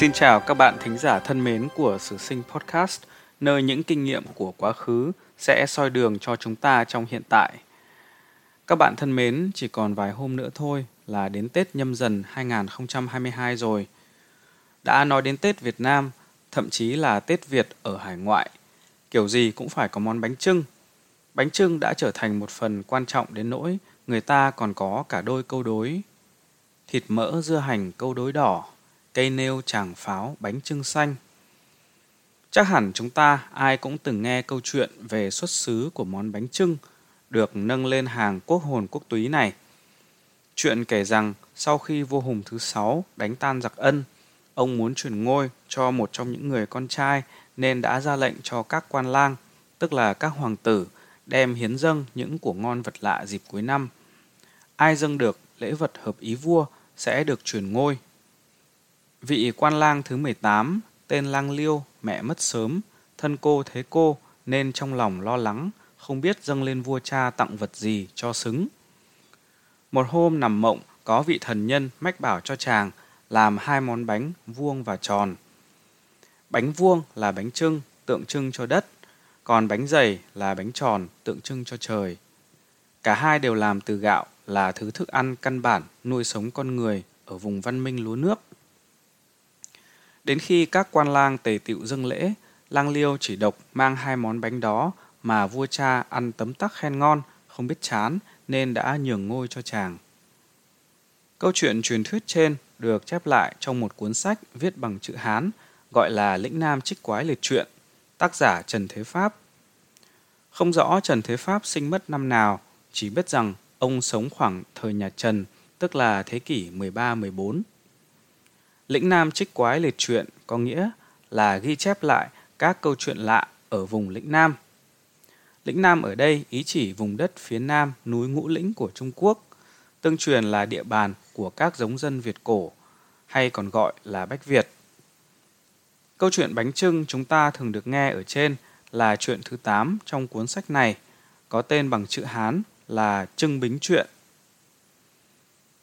Xin chào các bạn thính giả thân mến của Sử Sinh Podcast, nơi những kinh nghiệm của quá khứ sẽ soi đường cho chúng ta trong hiện tại. Các bạn thân mến, chỉ còn vài hôm nữa thôi là đến Tết nhâm dần 2022 rồi. Đã nói đến Tết Việt Nam, thậm chí là Tết Việt ở hải ngoại, kiểu gì cũng phải có món bánh trưng. Bánh trưng đã trở thành một phần quan trọng đến nỗi người ta còn có cả đôi câu đối. Thịt mỡ dưa hành câu đối đỏ, cây nêu tràng pháo bánh trưng xanh. Chắc hẳn chúng ta ai cũng từng nghe câu chuyện về xuất xứ của món bánh trưng được nâng lên hàng quốc hồn quốc túy này. Chuyện kể rằng sau khi vua Hùng thứ sáu đánh tan giặc ân, ông muốn truyền ngôi cho một trong những người con trai nên đã ra lệnh cho các quan lang, tức là các hoàng tử, đem hiến dâng những của ngon vật lạ dịp cuối năm. Ai dâng được lễ vật hợp ý vua sẽ được truyền ngôi. Vị quan lang thứ 18, tên Lang Liêu, mẹ mất sớm, thân cô thế cô nên trong lòng lo lắng, không biết dâng lên vua cha tặng vật gì cho xứng. Một hôm nằm mộng, có vị thần nhân mách bảo cho chàng làm hai món bánh vuông và tròn. Bánh vuông là bánh trưng, tượng trưng cho đất, còn bánh dày là bánh tròn, tượng trưng cho trời. Cả hai đều làm từ gạo là thứ thức ăn căn bản nuôi sống con người ở vùng văn minh lúa nước. Đến khi các quan lang tề tựu dâng lễ, lang liêu chỉ độc mang hai món bánh đó mà vua cha ăn tấm tắc khen ngon, không biết chán nên đã nhường ngôi cho chàng. Câu chuyện truyền thuyết trên được chép lại trong một cuốn sách viết bằng chữ Hán gọi là Lĩnh Nam Trích Quái Liệt Truyện, tác giả Trần Thế Pháp. Không rõ Trần Thế Pháp sinh mất năm nào, chỉ biết rằng ông sống khoảng thời nhà Trần, tức là thế kỷ 13-14. Lĩnh Nam Trích Quái Liệt Truyện có nghĩa là ghi chép lại các câu chuyện lạ ở vùng lĩnh Nam. Lĩnh Nam ở đây ý chỉ vùng đất phía nam núi Ngũ Lĩnh của Trung Quốc, tương truyền là địa bàn của các giống dân Việt cổ, hay còn gọi là Bách Việt. Câu chuyện bánh trưng chúng ta thường được nghe ở trên là chuyện thứ 8 trong cuốn sách này, có tên bằng chữ Hán là Trưng Bính truyện.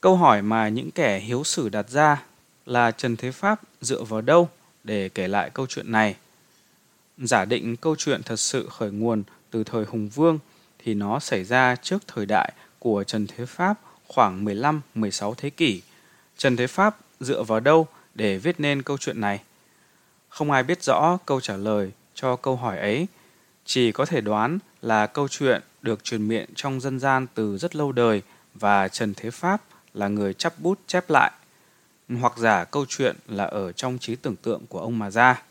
Câu hỏi mà những kẻ hiếu sử đặt ra là Trần Thế Pháp dựa vào đâu để kể lại câu chuyện này. Giả định câu chuyện thật sự khởi nguồn từ thời Hùng Vương thì nó xảy ra trước thời đại của Trần Thế Pháp khoảng 15-16 thế kỷ. Trần Thế Pháp dựa vào đâu để viết nên câu chuyện này? Không ai biết rõ câu trả lời cho câu hỏi ấy, chỉ có thể đoán là câu chuyện được truyền miệng trong dân gian từ rất lâu đời và Trần Thế Pháp là người chắp bút chép lại hoặc giả câu chuyện là ở trong trí tưởng tượng của ông mà ra.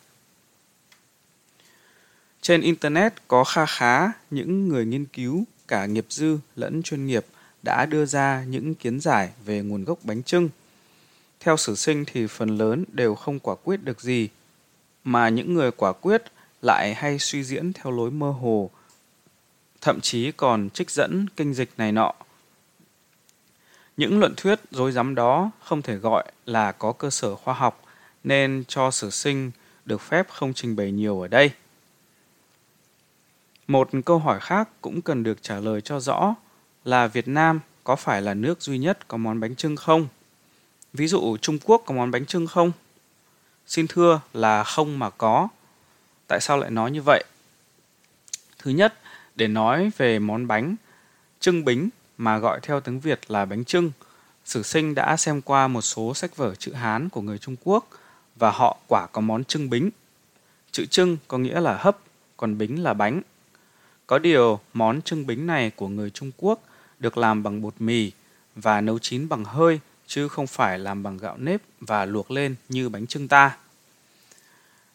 Trên Internet có kha khá những người nghiên cứu cả nghiệp dư lẫn chuyên nghiệp đã đưa ra những kiến giải về nguồn gốc bánh trưng. Theo sử sinh thì phần lớn đều không quả quyết được gì, mà những người quả quyết lại hay suy diễn theo lối mơ hồ, thậm chí còn trích dẫn kinh dịch này nọ những luận thuyết dối rắm đó không thể gọi là có cơ sở khoa học nên cho sử sinh được phép không trình bày nhiều ở đây. Một câu hỏi khác cũng cần được trả lời cho rõ là Việt Nam có phải là nước duy nhất có món bánh trưng không? Ví dụ Trung Quốc có món bánh trưng không? Xin thưa là không mà có. Tại sao lại nói như vậy? Thứ nhất, để nói về món bánh trưng bính mà gọi theo tiếng Việt là bánh trưng, sử sinh đã xem qua một số sách vở chữ Hán của người Trung Quốc và họ quả có món trưng bính. Chữ trưng có nghĩa là hấp, còn bính là bánh. Có điều, món trưng bính này của người Trung Quốc được làm bằng bột mì và nấu chín bằng hơi chứ không phải làm bằng gạo nếp và luộc lên như bánh trưng ta.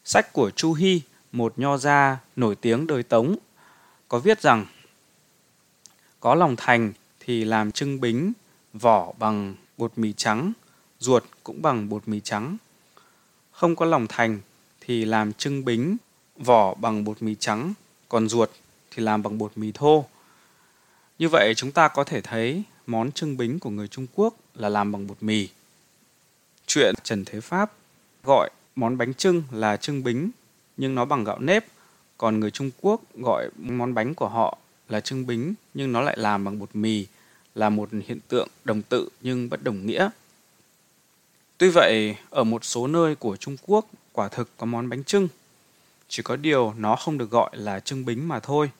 Sách của Chu Hy, một nho gia nổi tiếng đời Tống, có viết rằng có lòng thành thì làm trưng bính vỏ bằng bột mì trắng, ruột cũng bằng bột mì trắng. Không có lòng thành thì làm trưng bính vỏ bằng bột mì trắng, còn ruột thì làm bằng bột mì thô. Như vậy chúng ta có thể thấy món trưng bính của người Trung Quốc là làm bằng bột mì. Chuyện Trần Thế Pháp gọi món bánh trưng là trưng bính nhưng nó bằng gạo nếp, còn người Trung Quốc gọi món bánh của họ là trưng bính nhưng nó lại làm bằng bột mì là một hiện tượng đồng tự nhưng bất đồng nghĩa. Tuy vậy, ở một số nơi của Trung Quốc quả thực có món bánh trưng. Chỉ có điều nó không được gọi là trưng bính mà thôi.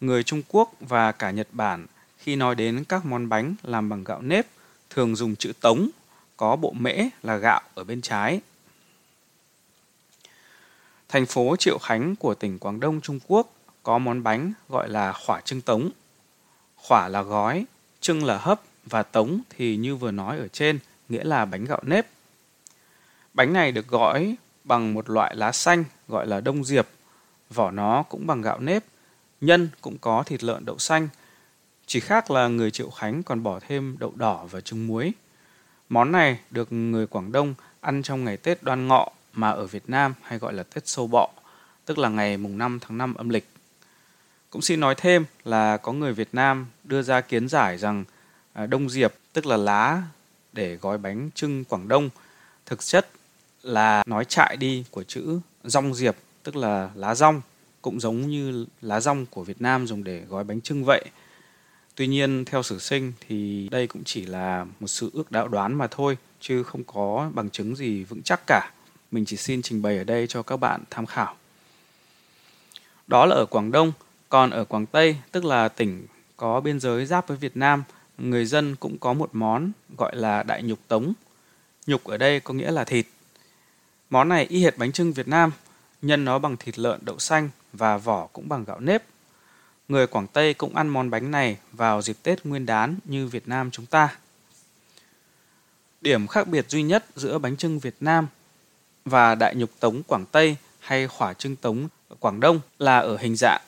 Người Trung Quốc và cả Nhật Bản khi nói đến các món bánh làm bằng gạo nếp thường dùng chữ tống, có bộ mễ là gạo ở bên trái. Thành phố Triệu Khánh của tỉnh Quảng Đông Trung Quốc có món bánh gọi là khỏa trưng tống. Khỏa là gói, trưng là hấp và tống thì như vừa nói ở trên, nghĩa là bánh gạo nếp. Bánh này được gói bằng một loại lá xanh gọi là đông diệp. Vỏ nó cũng bằng gạo nếp, nhân cũng có thịt lợn đậu xanh. Chỉ khác là người Triệu Khánh còn bỏ thêm đậu đỏ và trứng muối. Món này được người Quảng Đông ăn trong ngày Tết đoan ngọ mà ở Việt Nam hay gọi là Tết sâu bọ, tức là ngày mùng 5 tháng 5 âm lịch. Cũng xin nói thêm là có người Việt Nam đưa ra kiến giải rằng à, đông diệp tức là lá để gói bánh trưng Quảng Đông thực chất là nói chạy đi của chữ rong diệp tức là lá rong cũng giống như lá rong của Việt Nam dùng để gói bánh trưng vậy. Tuy nhiên theo sử sinh thì đây cũng chỉ là một sự ước đạo đoán mà thôi chứ không có bằng chứng gì vững chắc cả. Mình chỉ xin trình bày ở đây cho các bạn tham khảo. Đó là ở Quảng Đông, còn ở Quảng Tây tức là tỉnh có biên giới giáp với Việt Nam, người dân cũng có một món gọi là đại nhục tống. Nhục ở đây có nghĩa là thịt. Món này y hệt bánh trưng Việt Nam, nhân nó bằng thịt lợn đậu xanh và vỏ cũng bằng gạo nếp. Người Quảng Tây cũng ăn món bánh này vào dịp Tết Nguyên đán như Việt Nam chúng ta. Điểm khác biệt duy nhất giữa bánh trưng Việt Nam và đại nhục tống Quảng Tây hay khỏa trưng tống ở Quảng Đông là ở hình dạng.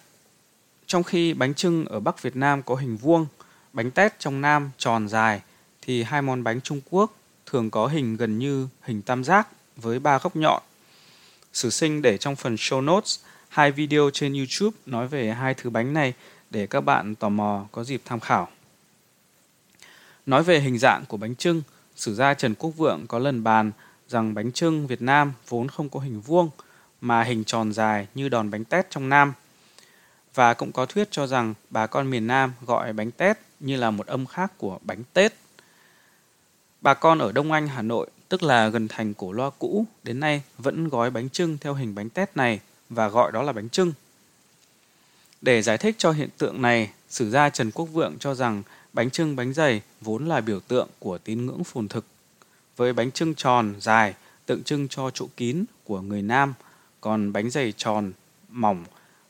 Trong khi bánh trưng ở Bắc Việt Nam có hình vuông, bánh tét trong Nam tròn dài, thì hai món bánh Trung Quốc thường có hình gần như hình tam giác với ba góc nhọn. Sử sinh để trong phần show notes hai video trên YouTube nói về hai thứ bánh này để các bạn tò mò có dịp tham khảo. Nói về hình dạng của bánh trưng, sử gia Trần Quốc Vượng có lần bàn rằng bánh trưng Việt Nam vốn không có hình vuông mà hình tròn dài như đòn bánh tét trong Nam. Và cũng có thuyết cho rằng bà con miền Nam gọi bánh tét như là một âm khác của bánh Tết. Bà con ở Đông Anh, Hà Nội, tức là gần thành cổ loa cũ, đến nay vẫn gói bánh trưng theo hình bánh tét này và gọi đó là bánh trưng. Để giải thích cho hiện tượng này, sử gia Trần Quốc Vượng cho rằng bánh trưng bánh dày vốn là biểu tượng của tín ngưỡng phồn thực. Với bánh trưng tròn, dài, tượng trưng cho chỗ kín của người Nam, còn bánh dày tròn, mỏng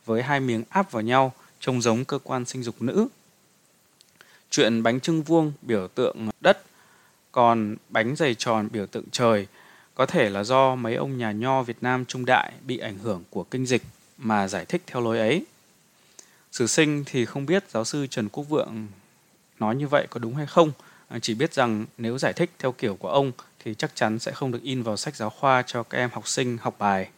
với hai miếng áp vào nhau trông giống cơ quan sinh dục nữ. Chuyện bánh trưng vuông biểu tượng đất, còn bánh dày tròn biểu tượng trời có thể là do mấy ông nhà nho Việt Nam trung đại bị ảnh hưởng của kinh dịch mà giải thích theo lối ấy. Sử sinh thì không biết giáo sư Trần Quốc Vượng nói như vậy có đúng hay không, à, chỉ biết rằng nếu giải thích theo kiểu của ông thì chắc chắn sẽ không được in vào sách giáo khoa cho các em học sinh học bài.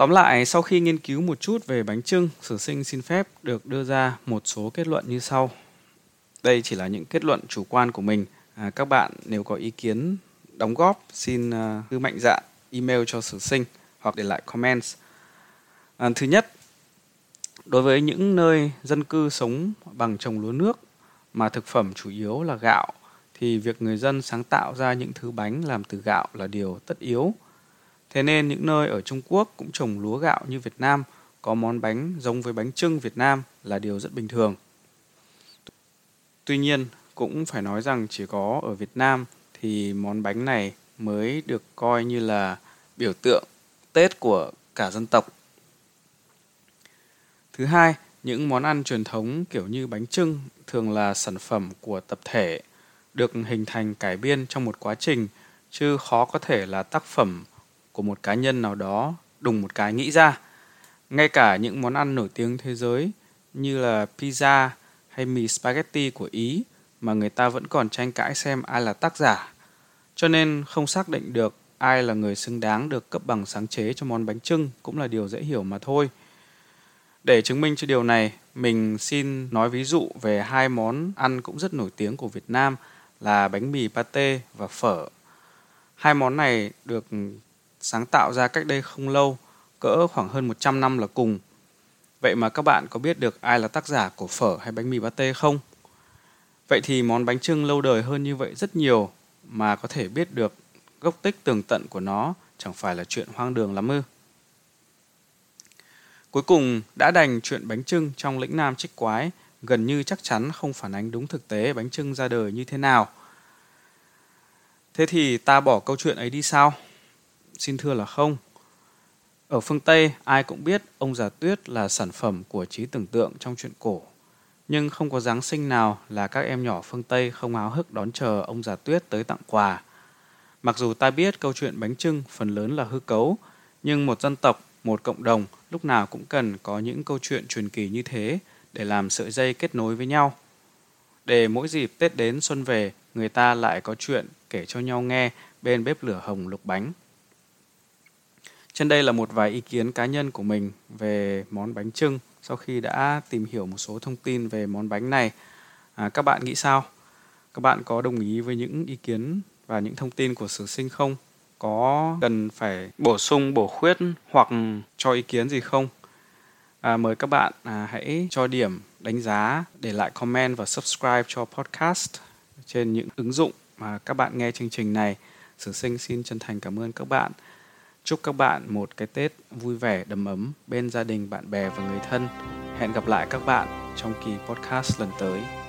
Tóm lại, sau khi nghiên cứu một chút về bánh trưng, sử sinh xin phép được đưa ra một số kết luận như sau. Đây chỉ là những kết luận chủ quan của mình. À, các bạn nếu có ý kiến đóng góp xin à, uh, cứ mạnh dạn email cho sử sinh hoặc để lại comments. À, thứ nhất, đối với những nơi dân cư sống bằng trồng lúa nước mà thực phẩm chủ yếu là gạo thì việc người dân sáng tạo ra những thứ bánh làm từ gạo là điều tất yếu. Thế nên những nơi ở Trung Quốc cũng trồng lúa gạo như Việt Nam có món bánh giống với bánh trưng Việt Nam là điều rất bình thường. Tuy nhiên, cũng phải nói rằng chỉ có ở Việt Nam thì món bánh này mới được coi như là biểu tượng Tết của cả dân tộc. Thứ hai, những món ăn truyền thống kiểu như bánh trưng thường là sản phẩm của tập thể, được hình thành cải biên trong một quá trình, chứ khó có thể là tác phẩm của một cá nhân nào đó đùng một cái nghĩ ra. Ngay cả những món ăn nổi tiếng thế giới như là pizza hay mì spaghetti của Ý mà người ta vẫn còn tranh cãi xem ai là tác giả. Cho nên không xác định được ai là người xứng đáng được cấp bằng sáng chế cho món bánh trưng cũng là điều dễ hiểu mà thôi. Để chứng minh cho điều này, mình xin nói ví dụ về hai món ăn cũng rất nổi tiếng của Việt Nam là bánh mì pate và phở. Hai món này được sáng tạo ra cách đây không lâu, cỡ khoảng hơn 100 năm là cùng. Vậy mà các bạn có biết được ai là tác giả của phở hay bánh mì pate không? Vậy thì món bánh trưng lâu đời hơn như vậy rất nhiều mà có thể biết được gốc tích tường tận của nó chẳng phải là chuyện hoang đường lắm ư. Cuối cùng đã đành chuyện bánh trưng trong lĩnh nam trích quái gần như chắc chắn không phản ánh đúng thực tế bánh trưng ra đời như thế nào. Thế thì ta bỏ câu chuyện ấy đi sao? Xin thưa là không. Ở phương Tây, ai cũng biết ông già tuyết là sản phẩm của trí tưởng tượng trong chuyện cổ. Nhưng không có Giáng sinh nào là các em nhỏ phương Tây không háo hức đón chờ ông già tuyết tới tặng quà. Mặc dù ta biết câu chuyện bánh trưng phần lớn là hư cấu, nhưng một dân tộc, một cộng đồng lúc nào cũng cần có những câu chuyện truyền kỳ như thế để làm sợi dây kết nối với nhau. Để mỗi dịp Tết đến xuân về, người ta lại có chuyện kể cho nhau nghe bên bếp lửa hồng lục bánh. Trên đây là một vài ý kiến cá nhân của mình về món bánh trưng sau khi đã tìm hiểu một số thông tin về món bánh này. À, các bạn nghĩ sao? Các bạn có đồng ý với những ý kiến và những thông tin của sử sinh không? Có cần phải bổ sung, bổ khuyết hoặc cho ý kiến gì không? À, mời các bạn à, hãy cho điểm đánh giá, để lại comment và subscribe cho podcast trên những ứng dụng mà các bạn nghe chương trình này. Sử sinh xin chân thành cảm ơn các bạn. Chúc các bạn một cái Tết vui vẻ, đầm ấm bên gia đình, bạn bè và người thân. Hẹn gặp lại các bạn trong kỳ podcast lần tới.